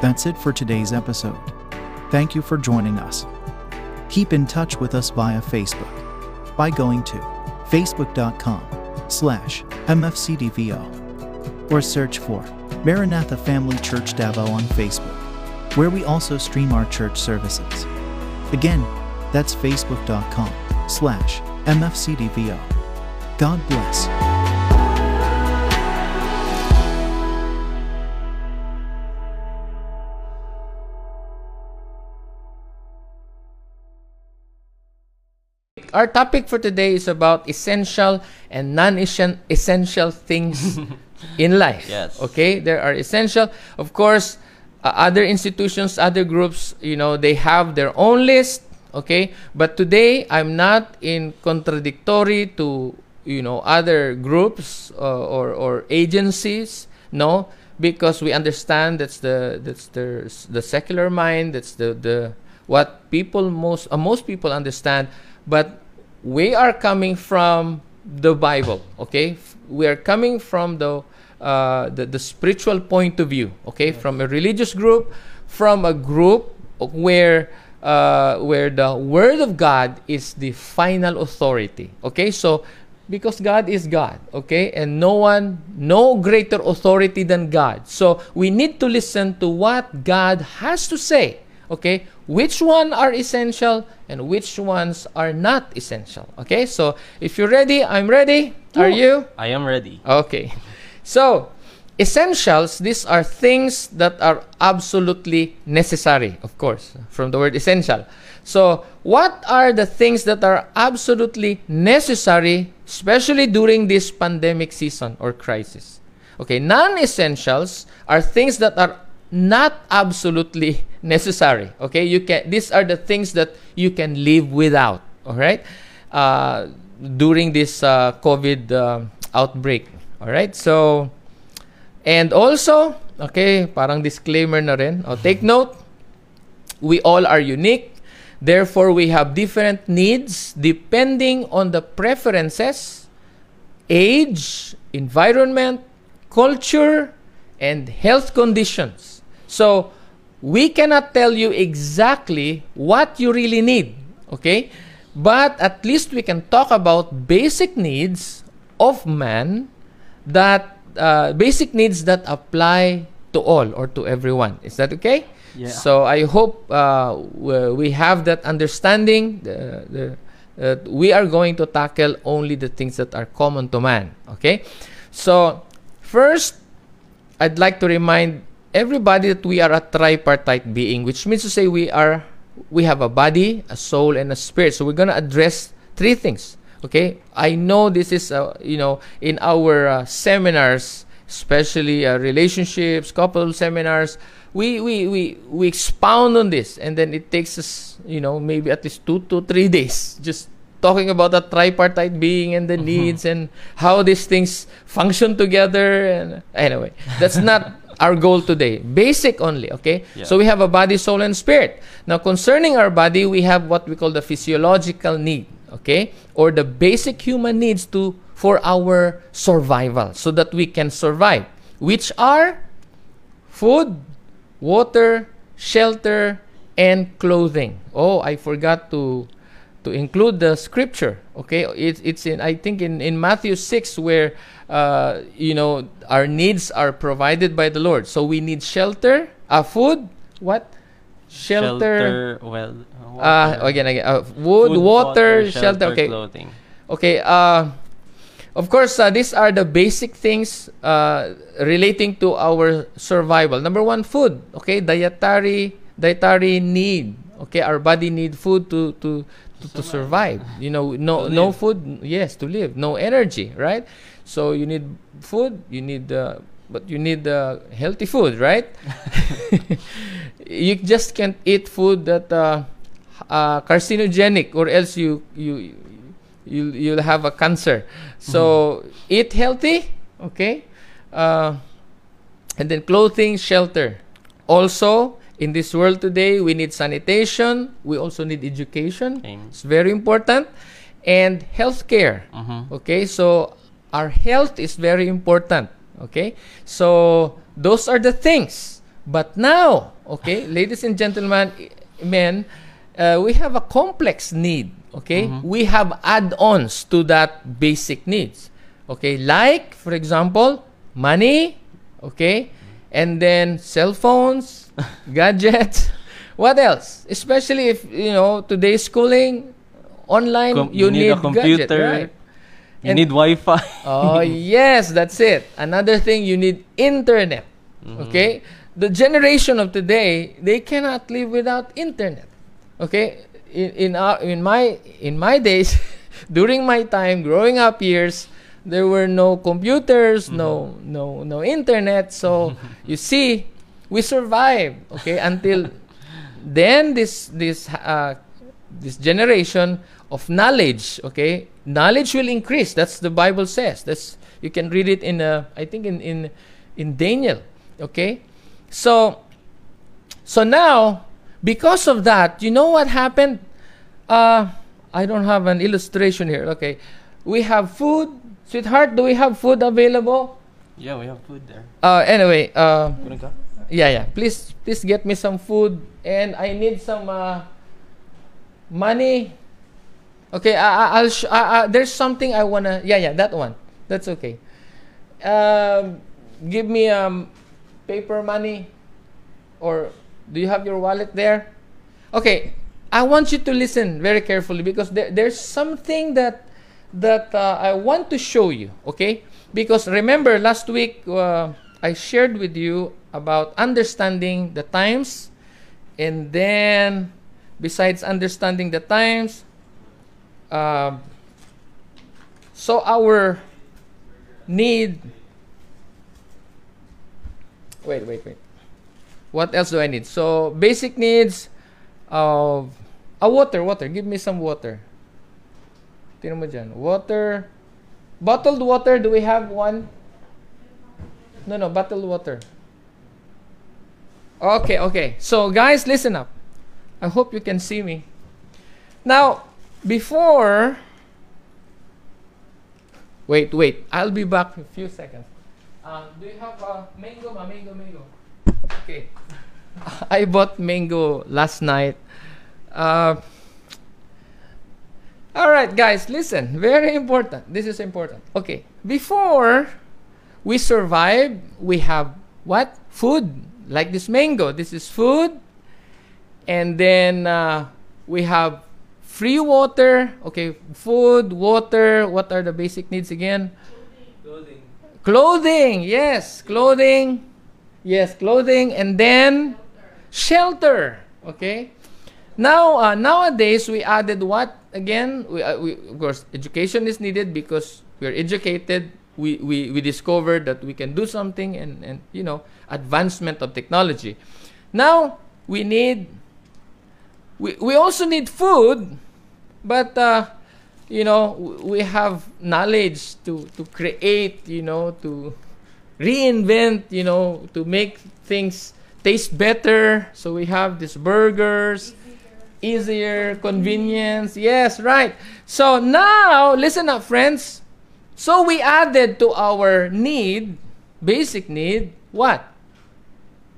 That's it for today's episode. Thank you for joining us. Keep in touch with us via Facebook by going to facebook.com slash mfcdvo or search for Maranatha Family Church Davao on Facebook, where we also stream our church services. Again, that's facebook.com slash mfcdvo. God bless. Our topic for today is about essential and non-essential things in life. Yes. Okay, there are essential. Of course, uh, other institutions, other groups, you know, they have their own list. Okay, but today I'm not in contradictory to you know other groups uh, or or agencies. No, because we understand that's the that's the the secular mind. That's the the what people most uh, most people understand but we are coming from the Bible, okay? We are coming from the uh, the, the spiritual point of view, okay? From a religious group, from a group where uh, where the Word of God is the final authority, okay? So because God is God, okay? And no one, no greater authority than God. So we need to listen to what God has to say okay? Which one are essential and which ones are not essential? Okay? So if you're ready i'm ready. Are you? I am ready. okay. So essentials these are things that are absolutely necessary of course from the word essential. So what are the things that are absolutely necessary especially during this pandemic season or crisis? Okay non-essentials are things that are not absolutely necessary okay? You can these are the things that you can live without all right uh, during this uh, covid uh, outbreak all right so and also okay parang disclaimer na rin. Oh, take note we all are unique. Therefore we have different needs depending on the preferences age environment culture and health conditions so we cannot tell you exactly what you really need, okay? But at least we can talk about basic needs of man that uh, basic needs that apply to all or to everyone. Is that okay? Yeah. So I hope uh, we have that understanding. The, the, uh, we are going to tackle only the things that are common to man. Okay. So first, I'd like to remind everybody that we are a tripartite being, which means to say we are we have a body, a soul, and a spirit. So we're gonna address three things. Okay, I know this is uh, you know in our uh, seminars, especially uh, relationships, couple seminars, we, we we we expound on this, and then it takes us you know maybe at least two to three days just talking about the tripartite being and the Mm-hmm. needs and how these things function together. And anyway, that's not our goal today. Basic only, okay? Yeah. So we have a body, soul, and spirit. Now, concerning our body, we have what we call the physiological need, okay? Or the basic human needs to for our survival, so that we can survive, which are food, water, shelter, and clothing. Oh, I forgot to to include the scripture. Okay, it's it's in I think in in Matthew six where uh, you know our needs are provided by the Lord. So we need shelter, uh, food, what? Shelter. well, Uh, again, again, uh, wood, food, water, shelter. Okay, clothing. Okay. Uh, of course, uh, these are the basic things uh, relating to our survival. Number one, food. Okay, dietary dietary need. Okay, our body need food to to to, to survive. You know, no no food. Yes, to live. No energy, right? So you need food. You need uh, but you need uh, healthy food, right? you just can't eat food that uh, uh, carcinogenic, or else you you you you'll have a cancer. So eat healthy, okay, uh, and then clothing, shelter. Also, in this world today, we need sanitation. We also need education. It's very important, and healthcare. Mhm. Okay, so our health is very important. Okay, so those are the things. But now, okay, ladies and gentlemen, men, uh, we have a complex need. Okay, we have add-ons to that basic needs. Okay, like for example, money. Okay, and then cell phones, gadgets. What else? Especially if you know today's schooling, online, Com- you, you need a gadget, computer. right? You And- need Wi-Fi. Oh, yes, that's it. Another thing, you need internet. Mm-hmm. Okay? The generation of today, they cannot live without internet. Okay? In in our, in my in my days, during my time growing up years, there were no computers, no mm-hmm. no no internet. So, you see, we survived, okay, until then this this uh, this generation of knowledge okay knowledge will increase. That's the bible says. That's you can read it in uh, i think in in in daniel okay? So so now because of that you know what happened? Uh i don't have an illustration here okay. We have food. Sweetheart do we have food available? Yeah, we have food there. uh anyway uh? Yeah, yeah. Please, please get me some food, and I need some uh, money. Okay, I, I- I'll. Sh- uh, uh, there's something I wanna. Yeah, yeah, that one. That's okay. Um, give me um, paper money, or do you have your wallet there? Okay, I want you to listen very carefully because there, there's something that that uh, I want to show you. Okay, because remember last week uh, I shared with you about understanding the times, and then besides understanding the times, uh, so our need. Wait, wait, wait. What else do I need? So basic needs of a water, water. Give me some water. Tingnan mo dyan. Water. Bottled water, do we have one? No, no, bottled water. Okay, okay. So guys, listen up. I hope you can see me. Now, before Wait, wait. I'll be back in a few seconds. Um, do you have uh, mango, ma? Mango, mango. Okay. I bought mango last night. Uh, all right, guys, listen. Very important. This is important. Okay. Before we survive, we have what? Food. Like this mango. This is food. And then uh, we have free water. Okay, food, water. What are the basic needs again? Clothing. Clothing, yes, clothing. Yes, clothing and then shelter. Okay? Now uh, nowadays we added what again? We, uh, we of course education is needed because we're educated. We, we we discovered that we can do something and and you know advancement of technology. Now we need we, we also need food, but uh, you know we have knowledge to to create you know to reinvent you know to make things taste better. So we have these burgers easier convenience. Yes right. So now listen up friends so we added to our need basic need what?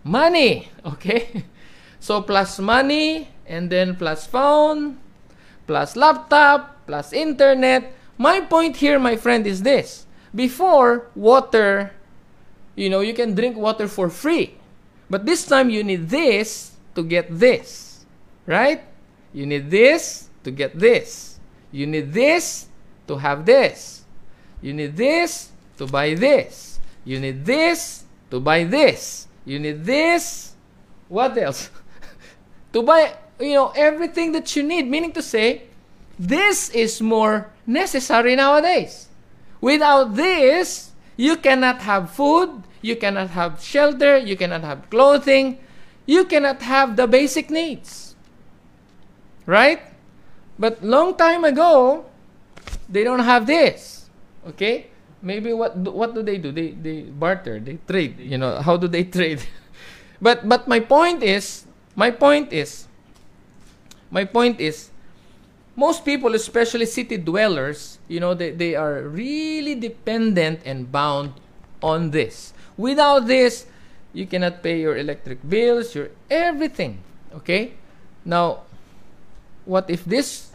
Money okay? So plus money and then plus phone plus laptop plus internet. My point here my friend is this. Before water you know you can drink water for free. But this time you need this to get this right? You need this to get this. You need this to have this you need this to buy this. You need this to buy this. You need this. What else? To buy you know everything that you need. Meaning to say this is more necessary nowadays. Without this you cannot have food. You cannot have shelter. You cannot have clothing. You cannot have the basic needs. Right? But long time ago they don't have this okay maybe what do, what do they do they they barter they trade you know how do they trade but but my point is my point is my point is most people especially city dwellers you know they, they are really dependent and bound on this without this you cannot pay your electric bills, your everything. Okay? Now, what if this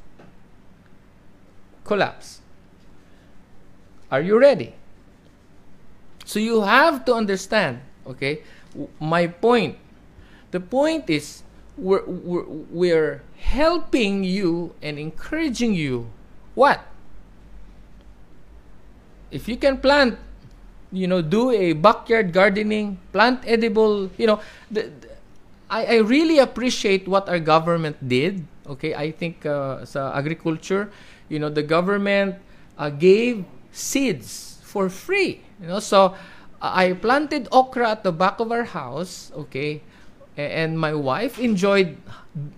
collapse? Are you ready? So you have to understand, okay? My point. The point is we're, we're, we're helping you and encouraging you. What? If you can plant, you know, do a backyard gardening, plant edible, you know, the, the- I, I really appreciate what our government did. Okay, I think uh, sa agriculture, you know, the government uh, gave seeds for free. You know, so I planted okra at the back of our house. Okay, and my wife enjoyed.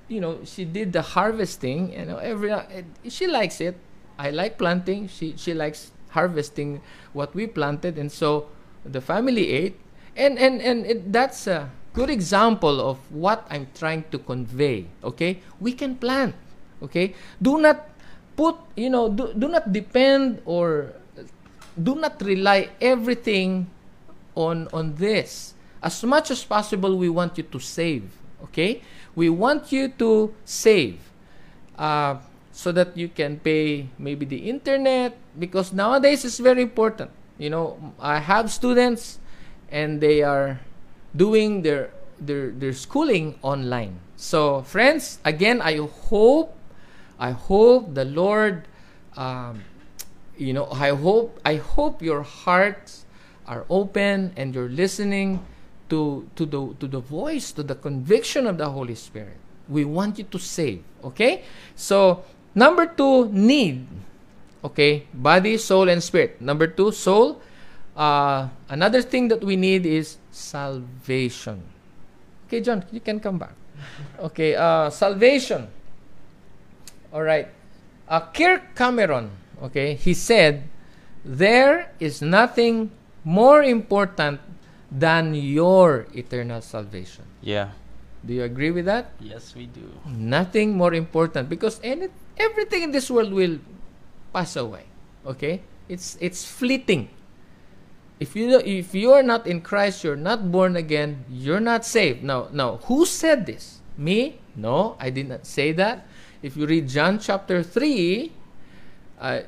You know, she did the harvesting. You know, every uh, she likes it. I like planting. She she likes harvesting what we planted, and so the family ate. And and and it, that's a good example of what I'm trying to convey. Okay, we can plant. Okay, do not put you know do, do not depend or do not rely everything on on this. As much as possible, we want you to save. Okay, we want you to save. Uh, so that you can pay maybe the internet because nowadays it's very important you know i have students and they are doing their their their schooling online so friends again i hope i hope the lord um, you know i hope i hope your hearts are open and you're listening to to the to the voice to the conviction of the holy spirit. We want you to save okay? So number 2 need okay? Body soul and spirit. Number 2 soul. Uh, another thing that we need is salvation. Okay john you can come back. Okay uh, salvation. All right. Uh, kirk cameron okay? He said there is nothing more important than your eternal salvation. Yeah. do you agree with that? Yes, we do. nothing more important because any, everything in this world will pass away. Okay? It's it's fleeting. If you if you are not in Christ you're not born again you're not saved. Now now who said this? Me? No I did not say that. If you read John chapter 3 uh,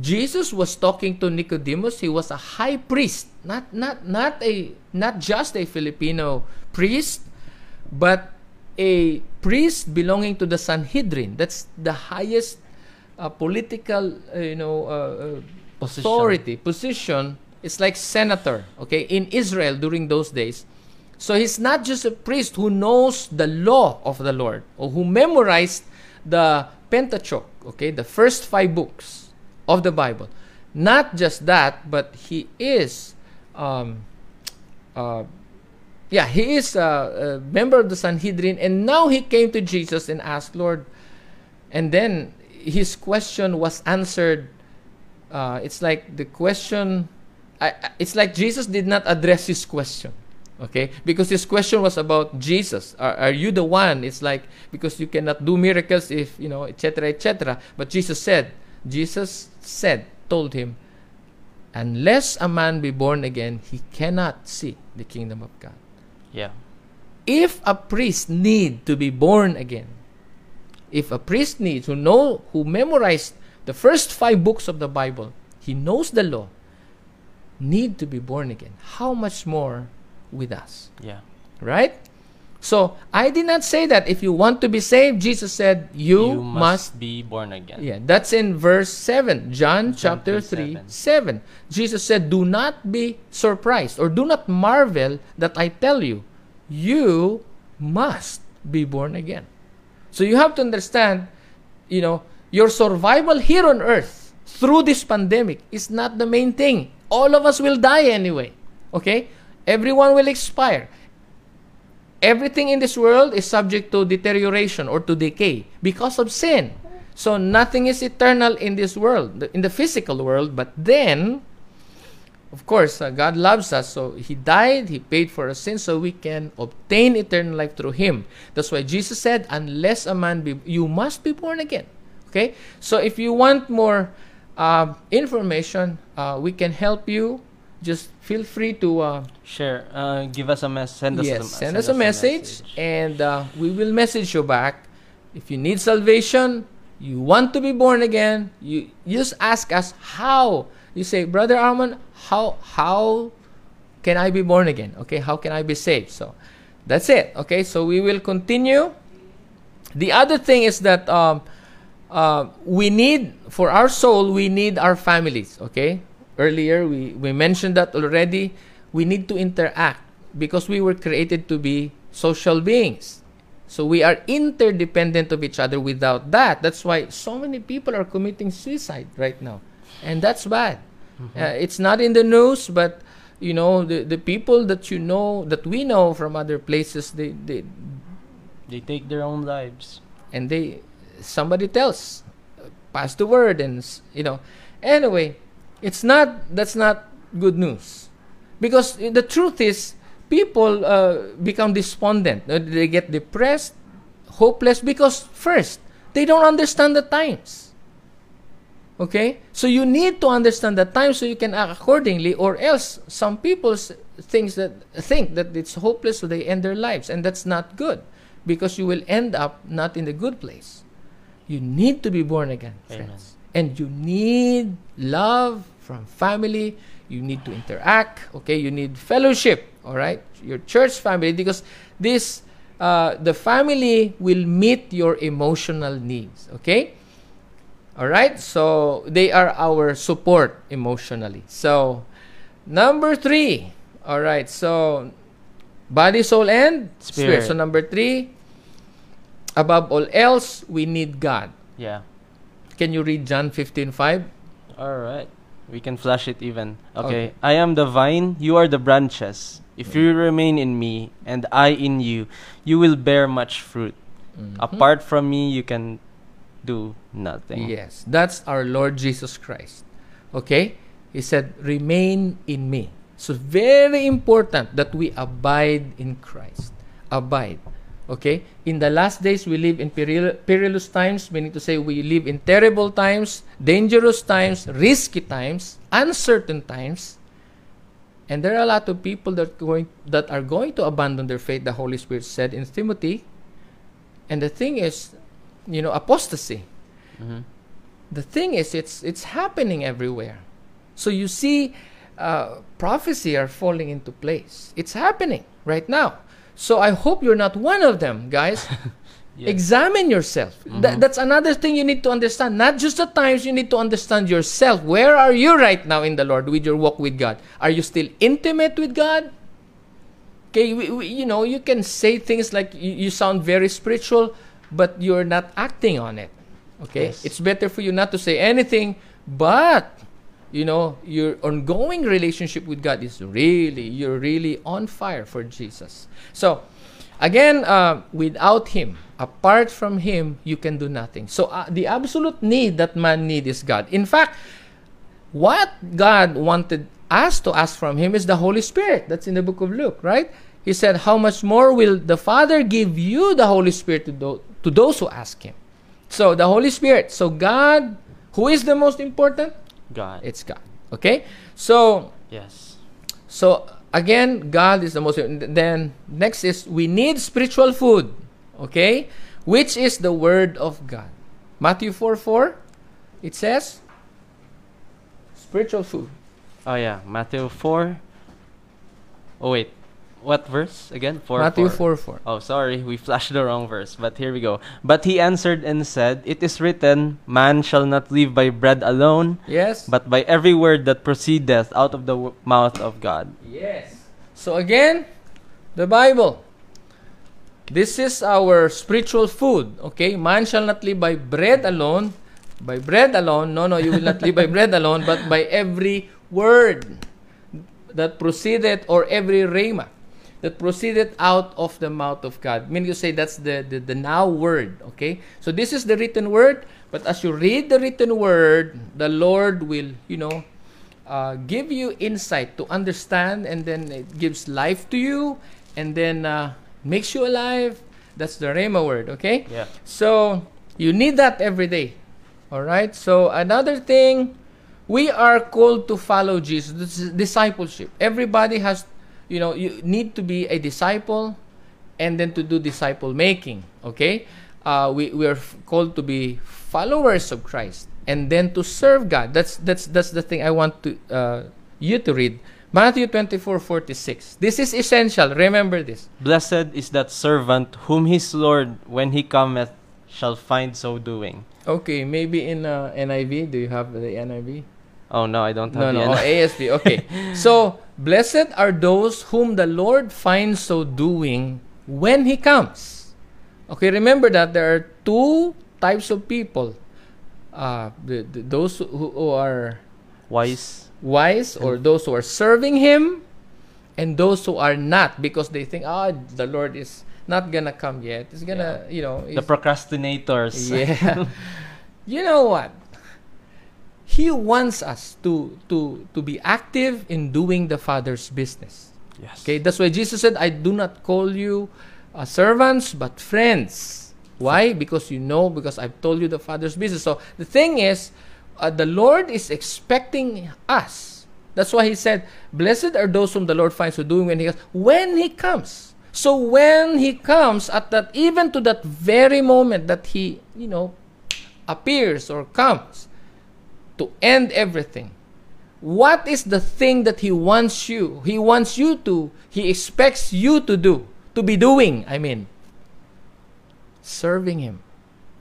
Jesus was talking to Nicodemus he was a high priest not not not a not just a Filipino priest but a priest belonging to the Sanhedrin. That's the highest uh, political, uh, you know, uh, uh, Position. authority position. It's like senator, okay, in Israel during those days. So he's not just a priest who knows the law of the Lord or who memorized the Pentateuch, okay, the first five books of the Bible. Not just that, but he is um, uh, yeah, he is a, a member of the Sanhedrin, and now he came to Jesus and asked, Lord, and then his question was answered. Uh, it's like the question, I, it's like Jesus did not address his question, okay? Because his question was about Jesus. Are, are you the one? It's like because you cannot do miracles if you know, etc., etc. But Jesus said, Jesus said, told him, unless a man be born again, he cannot see the kingdom of God Yeah. if a priest need to be born again if a priest needs who know who memorized the first five books of the bible he knows the law need to be born again how much more with us Yeah. right so i did not say that if you want to be saved jesus said you, must be born again. yeah, that's in verse 7, John, John chapter 3, 3, 7. Jesus said, Do not be surprised or do not marvel that I tell you, you must be born again. So you have to understand, you know, your survival here on earth through this pandemic is not the main thing. All of us will die anyway. Okay? Everyone will expire everything in this world is subject to deterioration or to decay because of sin. So nothing is eternal in this world, in the physical world. But then, of course, uh, God loves us, so He died, He paid for our sins, so we can obtain eternal life through Him. That's why Jesus said, "Unless a man be, you must be born again." Okay. So if you want more uh, information, uh, we can help you. Just feel free to uh, Share. Uh, give us a mess. Send us. yes, a, send, us a message, and uh, we will message you back. If you need salvation, you want to be born again, you, you just ask us how. You say, Brother Armand, how how can I be born again? Okay, how can I be saved? So that's it. Okay, so we will continue. The other thing is that um, uh, we need for our soul we need our families. Okay, earlier we we mentioned that already. We need to interact because we were created to be social beings. So we are interdependent of each other. Without that, that's why so many people are committing suicide right now, and that's bad. Uh, it's not in the news, but you know the the people that you know that we know from other places, they they They take their own lives. and they somebody tells, uh, pass the word, and you know. Anyway, it's not that's not good news, because the truth is people uh, become despondent. Uh, They get depressed, hopeless because first they don't understand the times. Okay, so you need to understand the times so you can act accordingly, or else some people s- thinks that think that it's hopeless, so they end their lives, and that's not good, because you will end up not in the good place. You need to be born again, Amen. friends, and you need love from family. You need to interact. Okay, you need fellowship. All right, your church family, because this uh, the family will meet your emotional needs. Okay. All right, so they are our support emotionally. So, number three. All right, so body, soul, and spirit. Spirit. So, number three, above all else, we need God. Yeah. Can you read John 15 5? All right. We can flash it even. Okay. Okay. I am the vine, you are the branches. If you remain in me and I in you, you will bear much fruit. Mm-hmm. Apart from me, you can do nothing. Yes, that's our Lord Jesus Christ. Okay? He said, remain in me. So, very important that we abide in Christ. Abide. Okay? In the last days, we live in peril- perilous times, meaning to say we live in terrible times, dangerous times, risky times, uncertain times. And there are a lot of people that going that are going to abandon their faith, the Holy Spirit said in Timothy. And the thing is, you know, apostasy Mhm. the thing is it's it's happening everywhere so you see uh, prophecy are falling into place it's happening right now so i hope you're not one of them guys. Examine yourself. Tha- Mhm. that's another thing you need to understand. Not just the times you need to understand yourself. Where are you right now in the lord with your walk with god? Are you still intimate with god? Okay we, we, you know you can say things like you, you sound very spiritual but you're not acting on it. Okay? Yes. it's better for you not to say anything but you know your ongoing relationship with god is really you're really on fire for jesus so again uh, without him apart from him you can do nothing so uh, the absolute need that man need is god in fact what God wanted us to ask from Him is the Holy Spirit. That's in the book of Luke, right? He said, How much more will the Father give you the Holy Spirit to, tho- to those who ask Him? So, the Holy Spirit. So, God, who is the most important? God. It's God. Okay? So, yes. so again, God is the most. Then next is we need spiritual food, okay, which is the Word of God. Matthew four four, it says spiritual food. Oh yeah, Matthew 4. Oh wait. What verse again? 4 Matthew 4. 4 4. Oh, sorry, we flashed the wrong verse, but here we go. But he answered and said, It is written, Man shall not live by bread alone, Yes? but by every word that proceedeth out of the w- mouth of God. yes. So again, the Bible. This is our spiritual food, okay? Man shall not live by bread alone. By bread alone. No, no, you will not live by bread alone, but by every word that proceeded or every rhema that proceeded out of the mouth of God. Meaning you say that's the, the, the now word. Okay? So this is the written word, but as you read the written word, the Lord will, you know, uh, give you insight to understand, and then it gives life to you, and then uh, makes you alive. That's the Rhema word, okay? Yeah. So you need that every day. All right. So another thing we are called to follow Jesus. This is discipleship. Everybody has, you know, you need to be a disciple and then to do disciple making. Okay? Uh, we, we are called to be followers of Christ and then to serve God. That's that's that's the thing I want to uh, you to read. Matthew 24, 46. This is essential. Remember this. Blessed is that servant whom his Lord, when he cometh, shall find so doing. Okay, maybe in uh, NIV. Do you have the NIV? Oh no, I don't No, have no. the Oh, ASV. Okay. so, blessed are those whom the Lord finds so doing when He comes. Okay, remember that there are two types of people. Uh, the, the, those who, who are Wise. wise or those who are serving Him, and those who are not because they think, ah, the Lord is not gonna come yet. It's gonna, you know, The procrastinators. yeah. you know what? He wants us to to to be active in doing the Father's business. Yes. Okay, that's why Jesus said, "I do not call you uh, servants, but friends." Why? Because you know, because I've told you the Father's business. So the thing is, uh, the Lord is expecting us. That's why He said, "Blessed are those whom the Lord finds so doing when He comes." When He comes. So when He comes, at that even to that very moment that He, you know, appears or comes to end everything. What is the thing that he wants you? He wants you to, he expects you to do, to be doing, I mean. Serving him.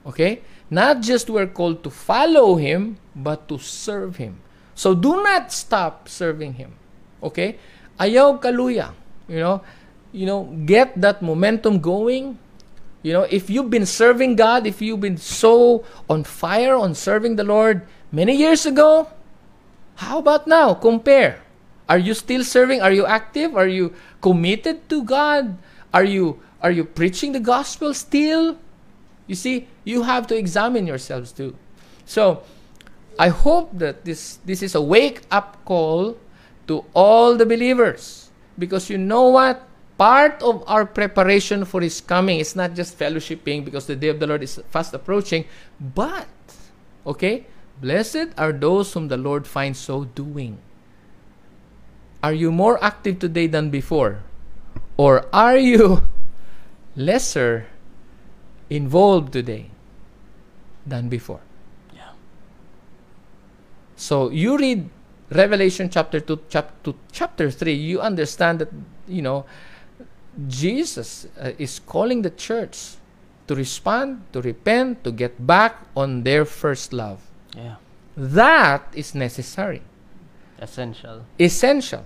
Okay? Not just we're called to follow him, but to serve him. So do not stop serving him. Okay? Ayaw kaluya. You know, you know, get that momentum going. You know, if you've been serving God, if you've been so on fire on serving the Lord many years ago, how about now? Compare. Are you still serving? Are you active? Are you committed to God? Are you are you preaching the gospel still? You see, you have to examine yourselves too. So, I hope that this this is a wake up call to all the believers because you know what? Part of our preparation for His coming is not just fellowshipping because the day of the Lord is fast approaching, but, okay, blessed are those whom the Lord finds so doing. Are you more active today than before? Or are you lesser involved today than before? Yeah. So you read Revelation chapter 2, chapter, chapter 3, you understand that, you know, Jesus uh, is calling the church to respond, to repent, to get back on their first love. Yeah. That is necessary, Essential. essential.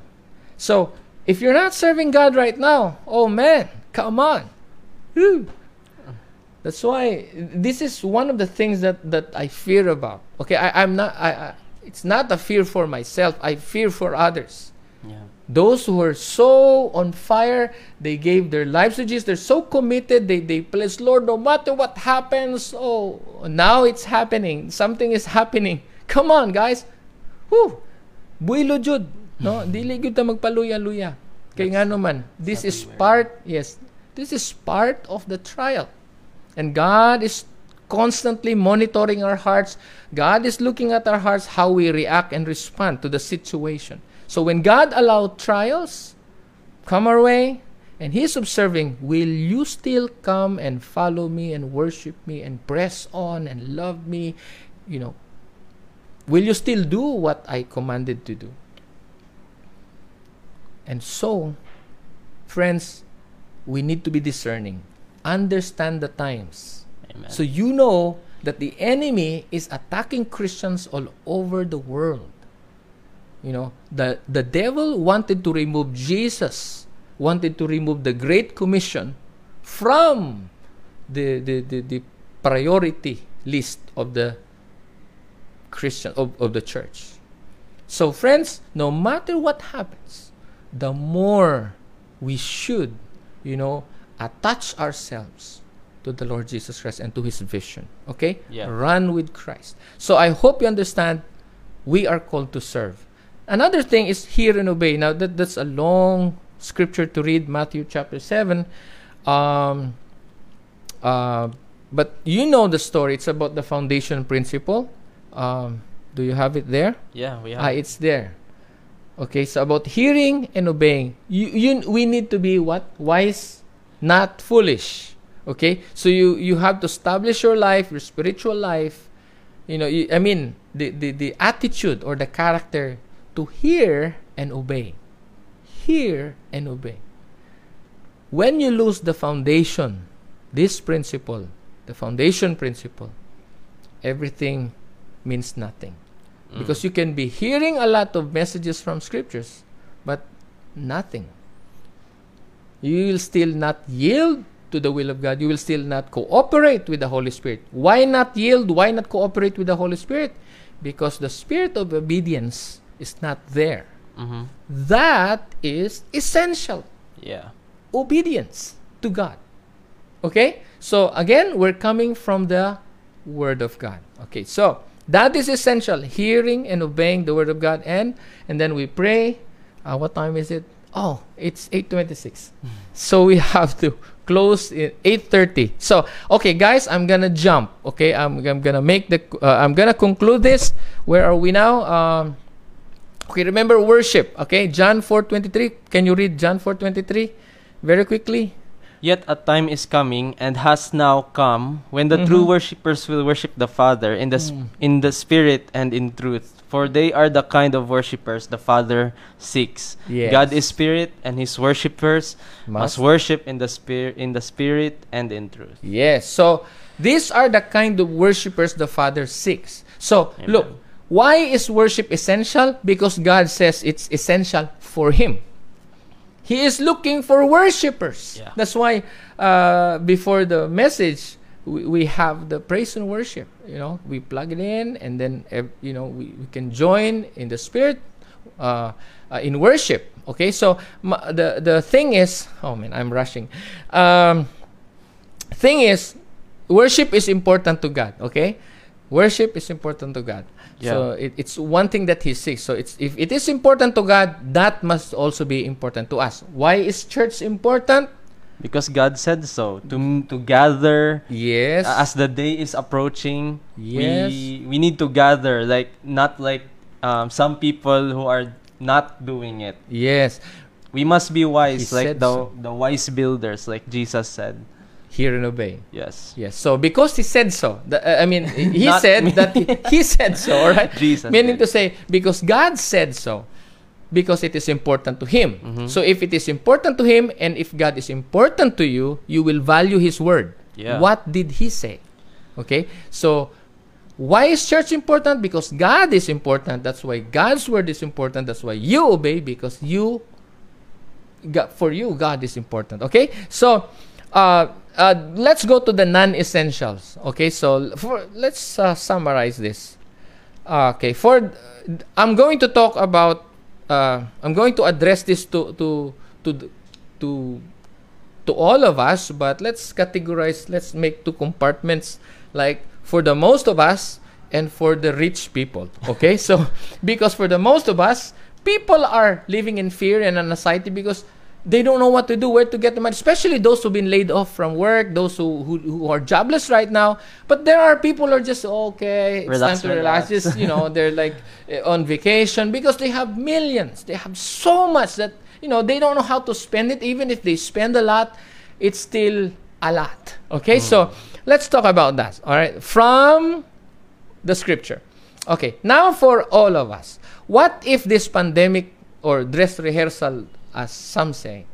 So if you're not serving God right now, oh man, come on. Whew. That's why this is one of the things that, that I fear about. Okay, I, I'm not I, I it's not a fear for myself, I fear for others. Yeah. Those who are so on fire, they gave their lives to Jesus. They're so committed. They they place Lord no matter what happens. Oh, now it's happening. Something is happening. Come on, guys. Whew. Builo jud. No, dili gyud ta magpaluya-luya. Kay nga naman, this is part, yes, this is part of the trial. And God is constantly monitoring our hearts. God is looking at our hearts, how we react and respond to the situation. So when God allowed trials come our way, and He's observing, will you still come and follow me and worship me and press on and love me? You know, will you still do what I commanded to do? And so, friends, we need to be discerning. Understand the times. Amen. So you know that the enemy is attacking Christians all over the world. You know, the the devil wanted to remove Jesus, wanted to remove the Great Commission from the the, the, the priority list of the Christian of, of the church. So friends, no matter what happens, the more we should, you know, attach ourselves to the Lord Jesus Christ and to his vision. Okay? Yeah. Run with Christ. So I hope you understand we are called to serve. Another thing is hear and obey. Now that that's a long scripture to read, Matthew chapter 7. Um, uh, but you know the story. It's about the foundation principle. Um, Do you have it there? Yeah, we have. Ah, it's there. Okay, so about hearing and obeying, you, you we need to be what wise, not foolish. Okay, so you you have to establish your life, your spiritual life. You know, you, I mean the, the the attitude or the character to hear and obey, hear and obey. When you lose the foundation, this principle, the foundation principle, everything means nothing. Mm. because you can be hearing a lot of messages from scriptures but nothing. You will still not yield to the will of god. You will still not cooperate with the holy spirit. Why not yield? Why not cooperate with the holy spirit? Because the spirit of obedience is not there Mhm. that is essential Yeah. obedience to God. Okay? So again, we're coming from the word of God. Okay. So that is essential hearing and obeying the word of God and and then we pray. Uh, what time is it? Oh, it's 8:26. so we have to close in 8:30. So, okay guys, I'm going to jump. Okay? I'm I'm going to make the uh, I'm to conclude this. Where are we now? Um Okay, remember worship. Okay, John 4:23. Can you read John 4:23 very quickly? Yet a time is coming and has now come when the true Mhm. worshippers will worship the Father in the sp- Mm. in the spirit and in truth. For they are the kind of worshippers the Father seeks. Yes. God is spirit and his worshippers must, Must. worship in the spirit in the spirit and in truth. Yes. So these are the kind of worshipers the Father seeks. So Amen. look, why is worship essential? Because God says it's essential for Him. He is looking for worshipers. Yeah. That's why uh, before the message we, we have the praise and worship. You know, we plug it in, and then you know we, we can join in the spirit uh, uh, in worship. Okay, so the the thing is, oh man, I'm rushing. Um, thing is, worship is important to God. Okay, worship is important to God. So it, it's one thing that He seeks. So it's if it is important to God, that must also be important to us. Why is church important? Because God said so to to gather Yes. uh, as the day is approaching. Yes. We we need to gather like not like um, some people who are not doing it. yes. We must be wise He like the so. the wise builders like Jesus said. Hear and obey. Yes. Yes. So because he said so, the, uh, I mean, he said me. that he, he said so, all right? Jesus Meaning did. to say, because God said so, because it is important to Him. Mhm. So if it is important to Him, and if God is important to you, you will value His word. Yeah. What did He say? Okay. So why is church important? Because God is important. That's why God's word is important. That's why you obey because you God, for you God is important. Okay. So uh, uh, let's go to the non-essentials. Okay. So for let's uh, summarize this. Okay. For I'm going to talk about. Uh, I'm going to address this to to to to to all of us, but let's categorize. Let's make two compartments. Like for the most of us and for the rich people. Okay. so because for the most of us, people are living in fear and anxiety because they don't know what to do, where to get the money, especially those who've been laid off from work, those who, who, who are jobless right now. But there are people who are just, okay, it's Relax, time to relax. relax. Just, you know, they're like eh, on vacation because they have millions. They have so much that, you know, they don't know how to spend it. Even if they spend a lot, it's still a lot. Okay, so let's talk about that. All right, from the scripture. Okay, now for all of us, what if this pandemic or dress rehearsal, as some say,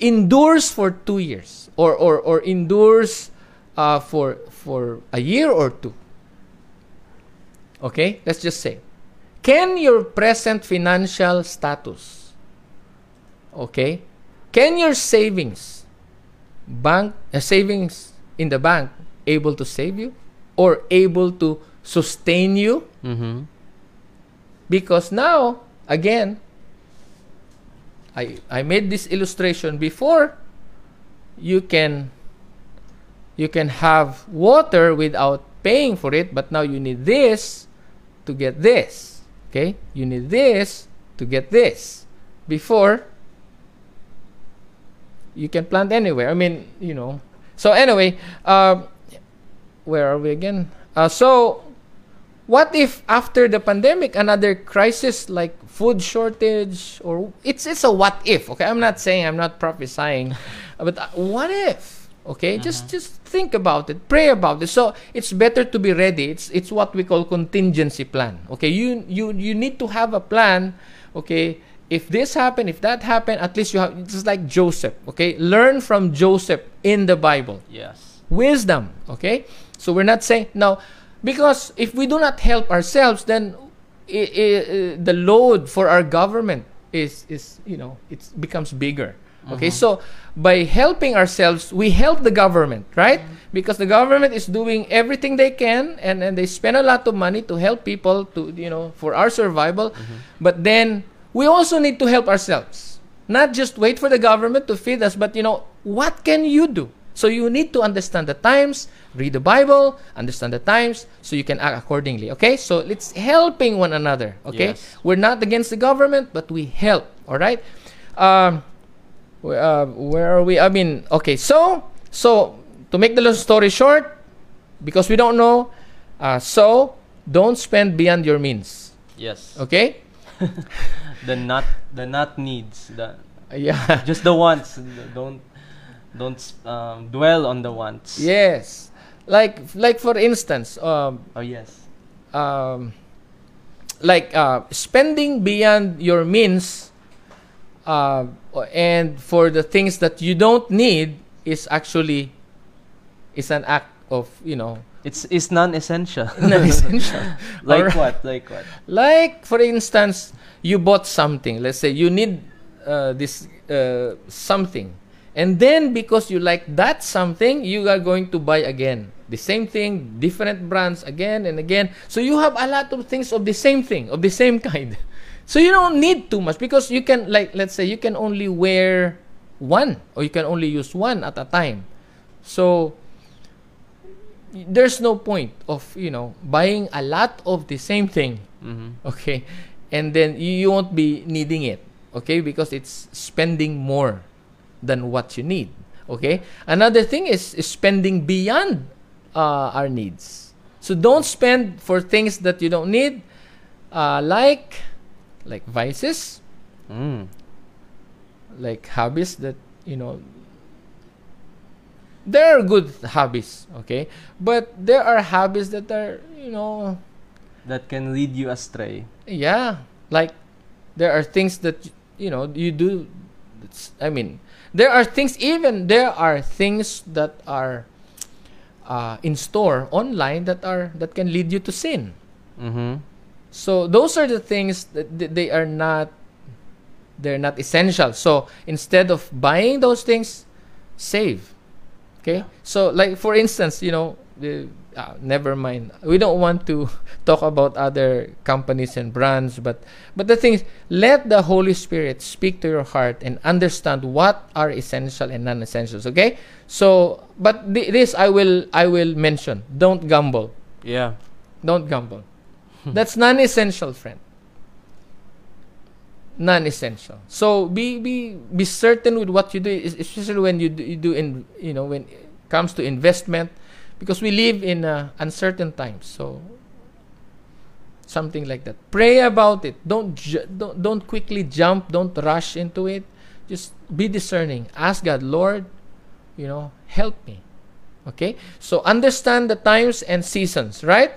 endures for two years or or, or endures uh, for for a year or two? Okay, let's just say, can your present financial status, okay, can your savings, bank uh, savings in the bank, able to save you, or able to sustain you? Mm-hmm. because now again i i made this illustration before. You can you can have water without paying for it but now you need this to get this okay? You need this to get this. Before you can plant anywhere. I mean you know. So anyway um where are we again? Uh, so what if after the pandemic another crisis like food shortage or it's it's a what if okay? I'm not saying i'm not prophesying but uh, what if okay? Just just think about it pray about it. So it's better to be ready. It's it's what we call contingency plan okay? You you you need to have a plan okay? If this happened if that happened at least you have it's like joseph okay? Learn from joseph in the bible. Yes. wisdom okay? So we're not saying now because if we do not help ourselves then i i the load for our government is is you know it becomes bigger. Okay so by helping ourselves we help the government right? Because the government is doing everything they can and, and they spend a lot of money to help people to you know for our survival. But then we also need to help ourselves. Not just wait for the government to feed us but you know what can you do so you need to understand the times read the bible understand the times so you can act accordingly okay so it's helping one another okay Yes. we're not against the government but we help all right um uh, where are we i mean okay so so to make the long story short because we don't know uh, so don't spend beyond your means Yes. okay The not the not needs the yeah just the wants. Don't don't um, dwell on the wants. yes like like for instance um Oh yes. um, like uh, spending beyond your means uh, and for the things that you don't need is actually is an act of you know It's it's non-essential. non-essential. like Alright. what? Like what? like for instance you bought something let's say you need uh, this uh, something and then because you like that something you are going to buy again. The same thing different brands again and again. So you have a lot of things of the same thing of the same kind. So you don't need too much because you can like let's say you can only wear one or you can only use one at a time. So there's no point of you know buying a lot of the same thing. Mm-hmm. okay? And then you, you won't be needing it. Okay? Because it's spending more than what you need okay another thing is, is spending beyond uh, our needs so don't spend for things that you don't need uh, like like vices Mm. like hobbies that you know there are good hobbies okay but there are hobbies that are you know That can lead you astray. yeah like there are things that you know you do i mean there are things even there are things that are uh, in store online that are that can lead you to sin. Mm-hmm. so those are the things that th- they are not they're not essential. So instead of buying those things save. Okay? So like for instance you know the uh, never mind we don't want to talk about other companies and brands but but the thing is let the holy spirit speak to your heart and understand what are essential and non-essentials okay so but thi- this i will i will mention don't gamble Yeah. don't gamble. That's non-essential, friend. Non-essential. So be be be certain with what you do, es- especially when you do, you do in you know when it comes to investment, because we live in uh, uncertain times. So something like that. Pray about it. Don't ju- don't don't quickly jump. Don't rush into it. Just be discerning. Ask God, Lord, you know, help me. Okay? So understand the times and seasons, right?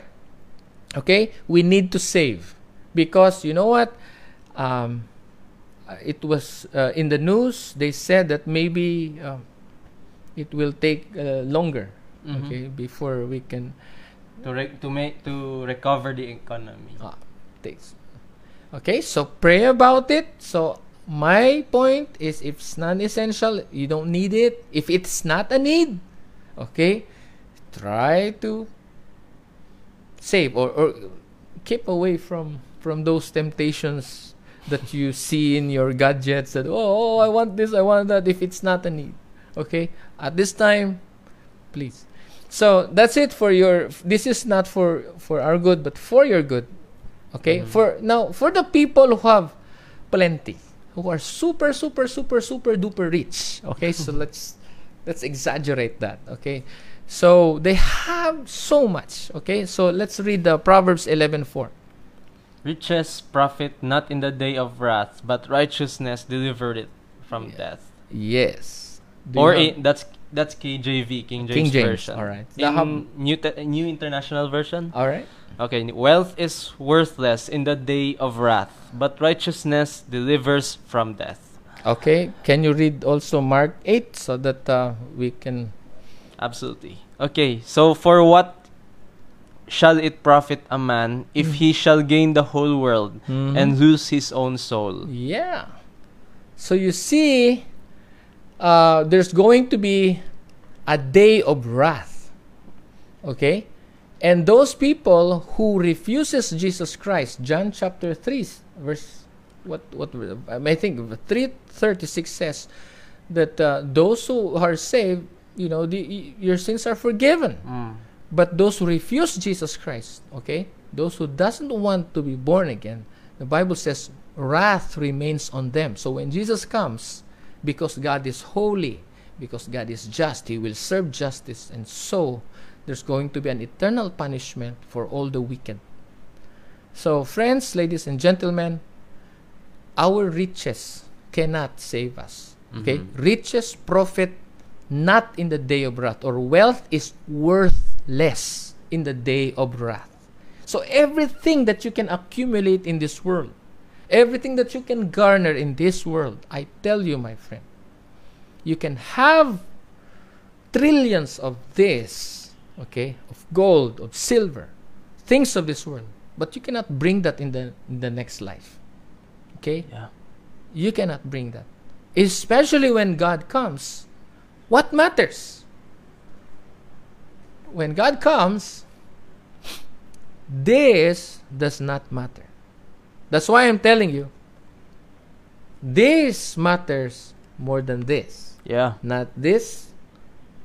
Okay? We need to save because you know what? Um, uh, it was uh, in the news. They said that maybe um, it will take uh, longer. Mhm. Okay, before we can To re- to make to recover the economy. Ah, takes. Okay, so pray about it. So my point is if it's non-essential, you don't need it. If it's not a need, okay, try to save or, or keep away from from those temptations that you see in your gadgets that oh, oh I want this, I want that if it's not a need. Okay? At this time, please. So that's it for your this is not for for our good but for your good. Okay? Mhm. For now for the people who have plenty, who are super super super super duper rich. Okay? so let's let's exaggerate that, okay? So they have so much. Okay, so let's read the Proverbs 11:4. Riches profit not in the day of wrath, but righteousness delivered it from Yeah. death. Yes. Do or in, that's that's KJV, King James, King James. version. All right. In New Te- New International Version. all right. Okay, wealth is worthless in the day of wrath, but righteousness delivers from death. Okay. Can you read also Mark 8 so that uh, we can Absolutely. Okay, so for what shall it profit a man if he shall gain the whole world Mhm. and lose his own soul? Yeah. So you see, uh, there's going to be a day of wrath. Okay? And those people who refuses Jesus Christ, John chapter 3, verse what what I think 336 says that uh, those who are saved, you know, the, your sins are forgiven. Mm. But those who refuse Jesus Christ, okay, those who doesn't want to be born again, the Bible says wrath remains on them. So when Jesus comes, because God is holy, because God is just, He will serve justice, and so there's going to be an eternal punishment for all the wicked. So, friends, ladies and gentlemen, our riches cannot save us. Okay, Mhm. riches profit not in the day of wrath, or wealth is worthless in the day of wrath. So everything that you can accumulate in this world, everything that you can garner in this world, I tell you, my friend, you can have trillions of this, okay, of gold, of silver, things of this world, but you cannot bring that in the in the next life. Okay? Yeah. You cannot bring that. Especially when God comes. What matters? When God comes, this does not matter. That's why I'm telling you, this matters more than this. Yeah. Not this,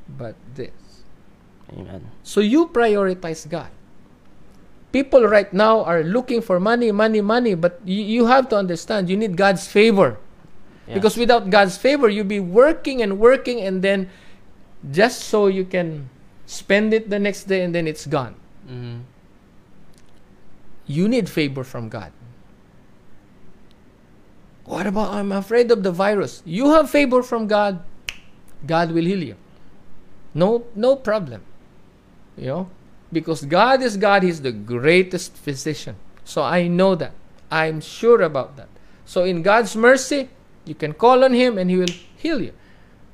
but this. Amen. So you prioritize God. People right now are looking for money, money, money, but you, you have to understand you need God's favor. Yes. Because without God's favor, you'll be working and working, and then just so you can spend it the next day and then it's gone. Mhm. You need favor from God. What about I'm afraid of the virus? You have favor from God, God will heal you. No no problem. You know? Because God is God, He's the greatest physician. So I know that. I'm sure about that. So in God's mercy, you can call on Him and He will heal you.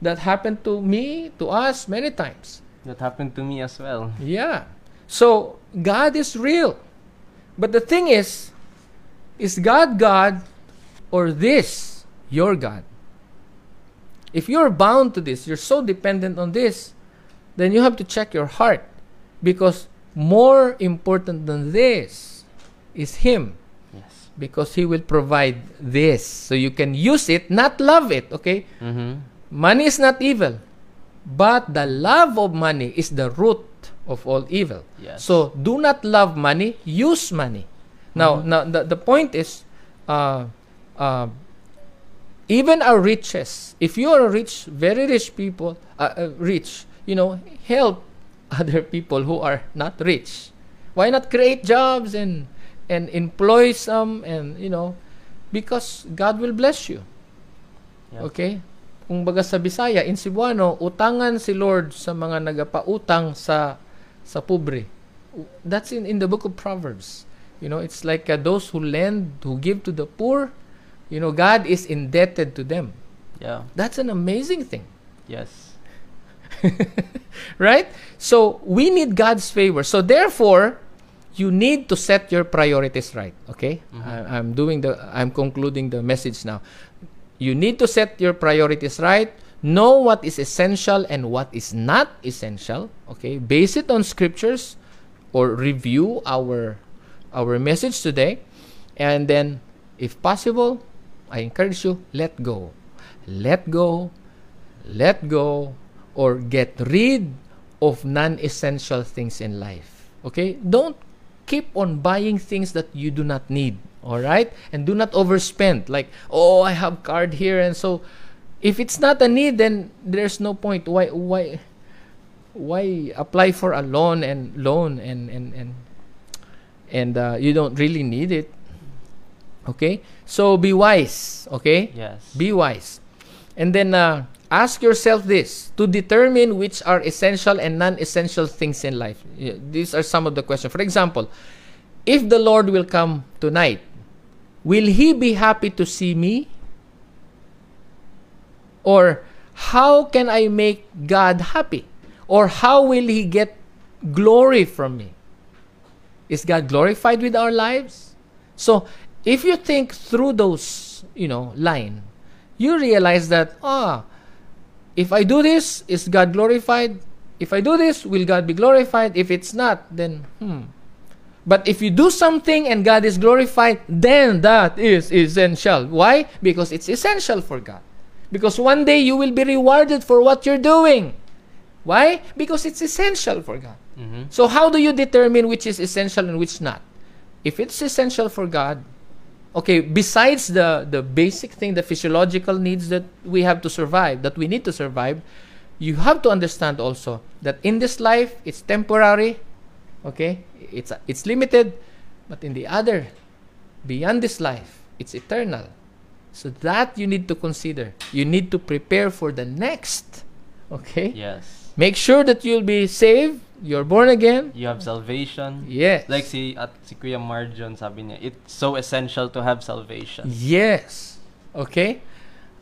That happened to me, to us, many times. That happened to me as well. Yeah. So God is real. But the thing is, is God God or this your God? If you're bound to this, you're so dependent on this, then you have to check your heart because more important than this is Him Yes. because He will provide this. So you can use it, not love it, okay? Mm-hmm. Money is not evil, but the love of money is the root of all evil. Yes. So do not love money, use money. Now, now the, the point is, uh, uh, even our riches, if you are rich, very rich people, uh, uh, rich, you know, help other people who are not rich. Why not create jobs and and employ some and you know, because God will bless you. Yeah. Okay? Kung baga sa Bisaya, in Cebuano, utangan si Lord sa mga nagapautang sa sa pobre. That's in, in the book of Proverbs. You know, it's like uh, those who lend, who give to the poor, you know, God is indebted to them. Yeah. That's an amazing thing. Yes. right? So we need God's favor. So therefore, you need to set your priorities right. Okay, mm-hmm. I, I'm doing the. I'm concluding the message now. You need to set your priorities right. Know what is essential and what is not essential. Okay, base it on scriptures, or review our our message today, and then, if possible, I encourage you let go, let go, let go or get rid of non-essential things in life. Okay? Don't keep on buying things that you do not need all right and do not overspend. Like oh i have card here and so if it's not a need then there's no point. Why why why apply for a loan and loan and and and and uh, you don't really need it. Okay, so be wise. Okay, Yes. be wise, and then uh, ask yourself this to determine which are essential and non-essential things in life. Yeah, These are some of the questions. For example, if the Lord will come tonight, will He be happy to see me? Or how can I make God happy? Or how will He get glory from me? Is God glorified with our lives? So, if you think through those, you know, line, you realize that ah, if I do this, is God glorified? If I do this, will God be glorified? If it's not, then hmm. But if you do something and God is glorified, then that is essential. Why? Because it's essential for God. Because one day you will be rewarded for what you're doing. Why? Because it's essential for God. Mm-hmm. So how do you determine which is essential and which not? If it's essential for God, okay, besides the the basic thing, the physiological needs that we have to survive, that we need to survive, you have to understand also that in this life it's temporary, okay? It's it's limited, but in the other beyond this life, it's eternal. So that you need to consider. You need to prepare for the next. Okay? Yes. Make sure that you'll be saved, you're born again. You have salvation. Yes. Like si at si Kuya Marjon sabi niya, it's so essential to have salvation. Yes. Okay?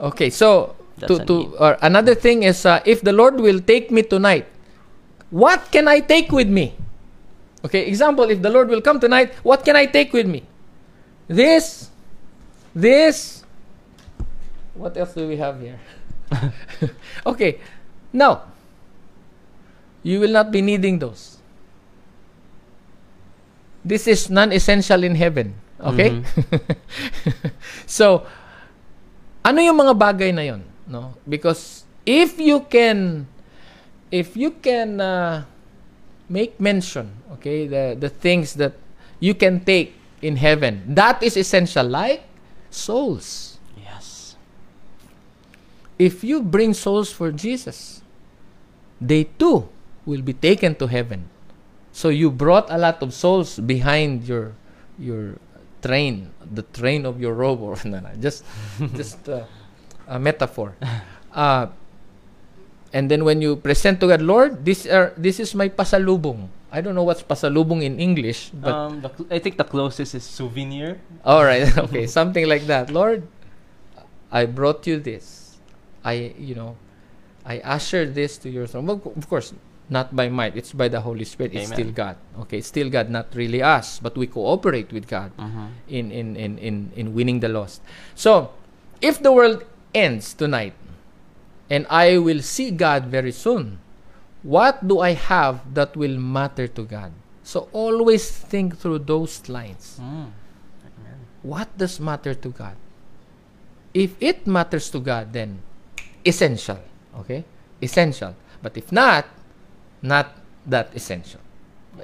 Okay, so That's to to or another thing is uh, if the Lord will take me tonight, what can I take with me? Okay, example, if the Lord will come tonight, what can I take with me? This, this. What else do we have here? okay, now you will not be needing those. This is non-essential in heaven. Okay? so, ano yung mga bagay na yon, no? Because if you can if you can uh, make mention, okay, the the things that you can take in heaven, that is essential like souls. Yes. If you bring souls for Jesus, they too will be taken to heaven. So you brought a lot of souls behind your your train, the train of your robe, or no, no, just just uh, a metaphor. Uh, and then when you present to God, Lord, this are this is my pasalubong. I don't know what's pasalubong in English, but um, the, cl- I think the closest is souvenir. all right, okay, something like that. Lord, I brought you this. I, you know, I ushered this to your throne. Well, of course, not by might. It's by the Holy Spirit. It's Amen. still God. Okay, it's still God, not really us, but we cooperate with God Mm-hmm. in in in in in winning the lost. So, if the world ends tonight, and I will see God very soon, what do I have that will matter to God? So always think through those lines. Mm. What does matter to God? If it matters to God, then essential. Okay? Essential. But if not, not that essential.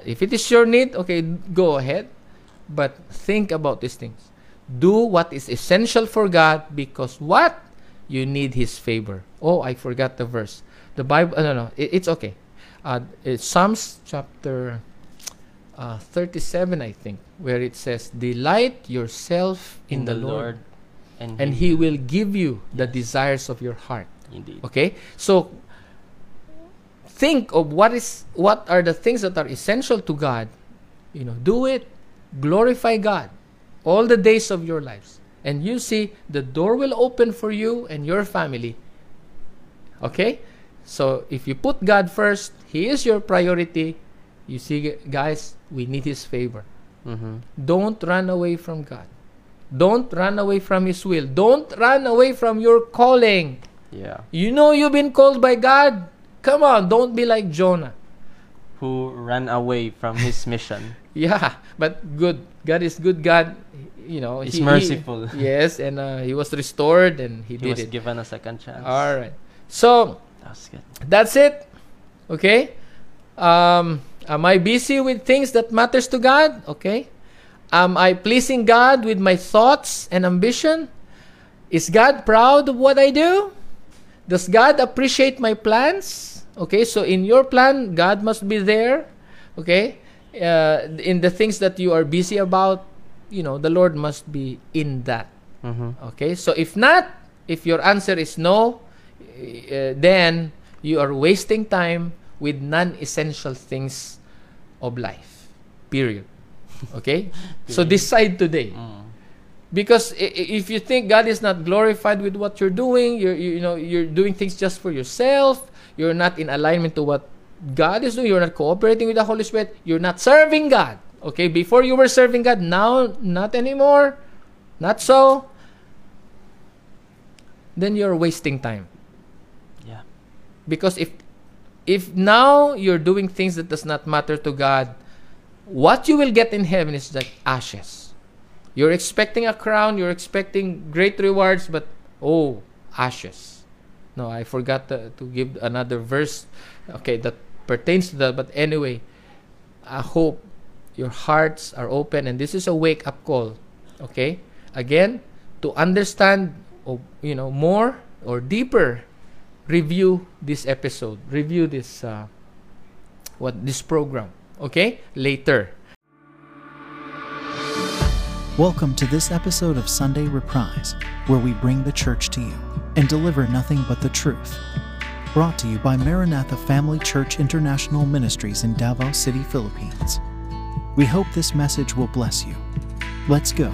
If it is your need, okay, go ahead. But think about these things. Do what is essential for God because what? You need His favor. Oh, I forgot the verse. The Bible, uh, no, no, it, it's okay. Uh, it's Psalms chapter uh, 37, I think, where it says, Delight yourself in, the, Lord, and, and He will give you the desires of your heart. indeed. Okay? So think of what is what are the things that are essential to God. You know, do it. Glorify God all the days of your lives. And you see the door will open for you and your family. Okay? So if you put God first, He is your priority. You see, guys, we need His favor. Mm-hmm. Don't run away from God. Don't run away from His will. Don't run away from your calling. Yeah. You know you've been called by God. Come on, don't be like Jonah. Who ran away from his mission? Yeah, but good. God is good. God, you know, He's he- he- merciful. yes, and uh, he was restored and he, did. He did was it. given a second chance. All right. So That's good. that's it. Okay. Um, am I busy with things that matters to God? Okay. Am I pleasing God with my thoughts and ambition? Is God proud of what I do? Does God appreciate my plans? Okay, so in your plan, God must be there. Okay, uh, in the things that you are busy about, you know, the Lord must be in that. Mhm. Okay, so if not, if your answer is no, uh, then you are wasting time with non-essential things of life. Period. Okay, so decide today. Mm. Because if you think God is not glorified with what you're doing, you're you, you know you're doing things just for yourself. You're not in alignment to what God is doing. You're not cooperating with the Holy Spirit. You're not serving God. Okay, before you were serving God, now not anymore. Not so. Then you're wasting time. Yeah. Because if if now you're doing things that does not matter to God, what you will get in heaven is like ashes. You're expecting a crown, you're expecting great rewards, but oh, ashes. No, I forgot to, to give another verse. Okay, that pertains to that. But anyway, I hope your hearts are open, and this is a wake up call. Okay, again, to understand, you know, more or deeper, review this episode, review this, uh, what this program. Okay, later. Welcome to this episode of Sunday Reprise, where we bring the church to you and deliver nothing but the truth. Brought to you by Maranatha Family Church International Ministries in Davao City, Philippines. We hope this message will bless you. Let's go.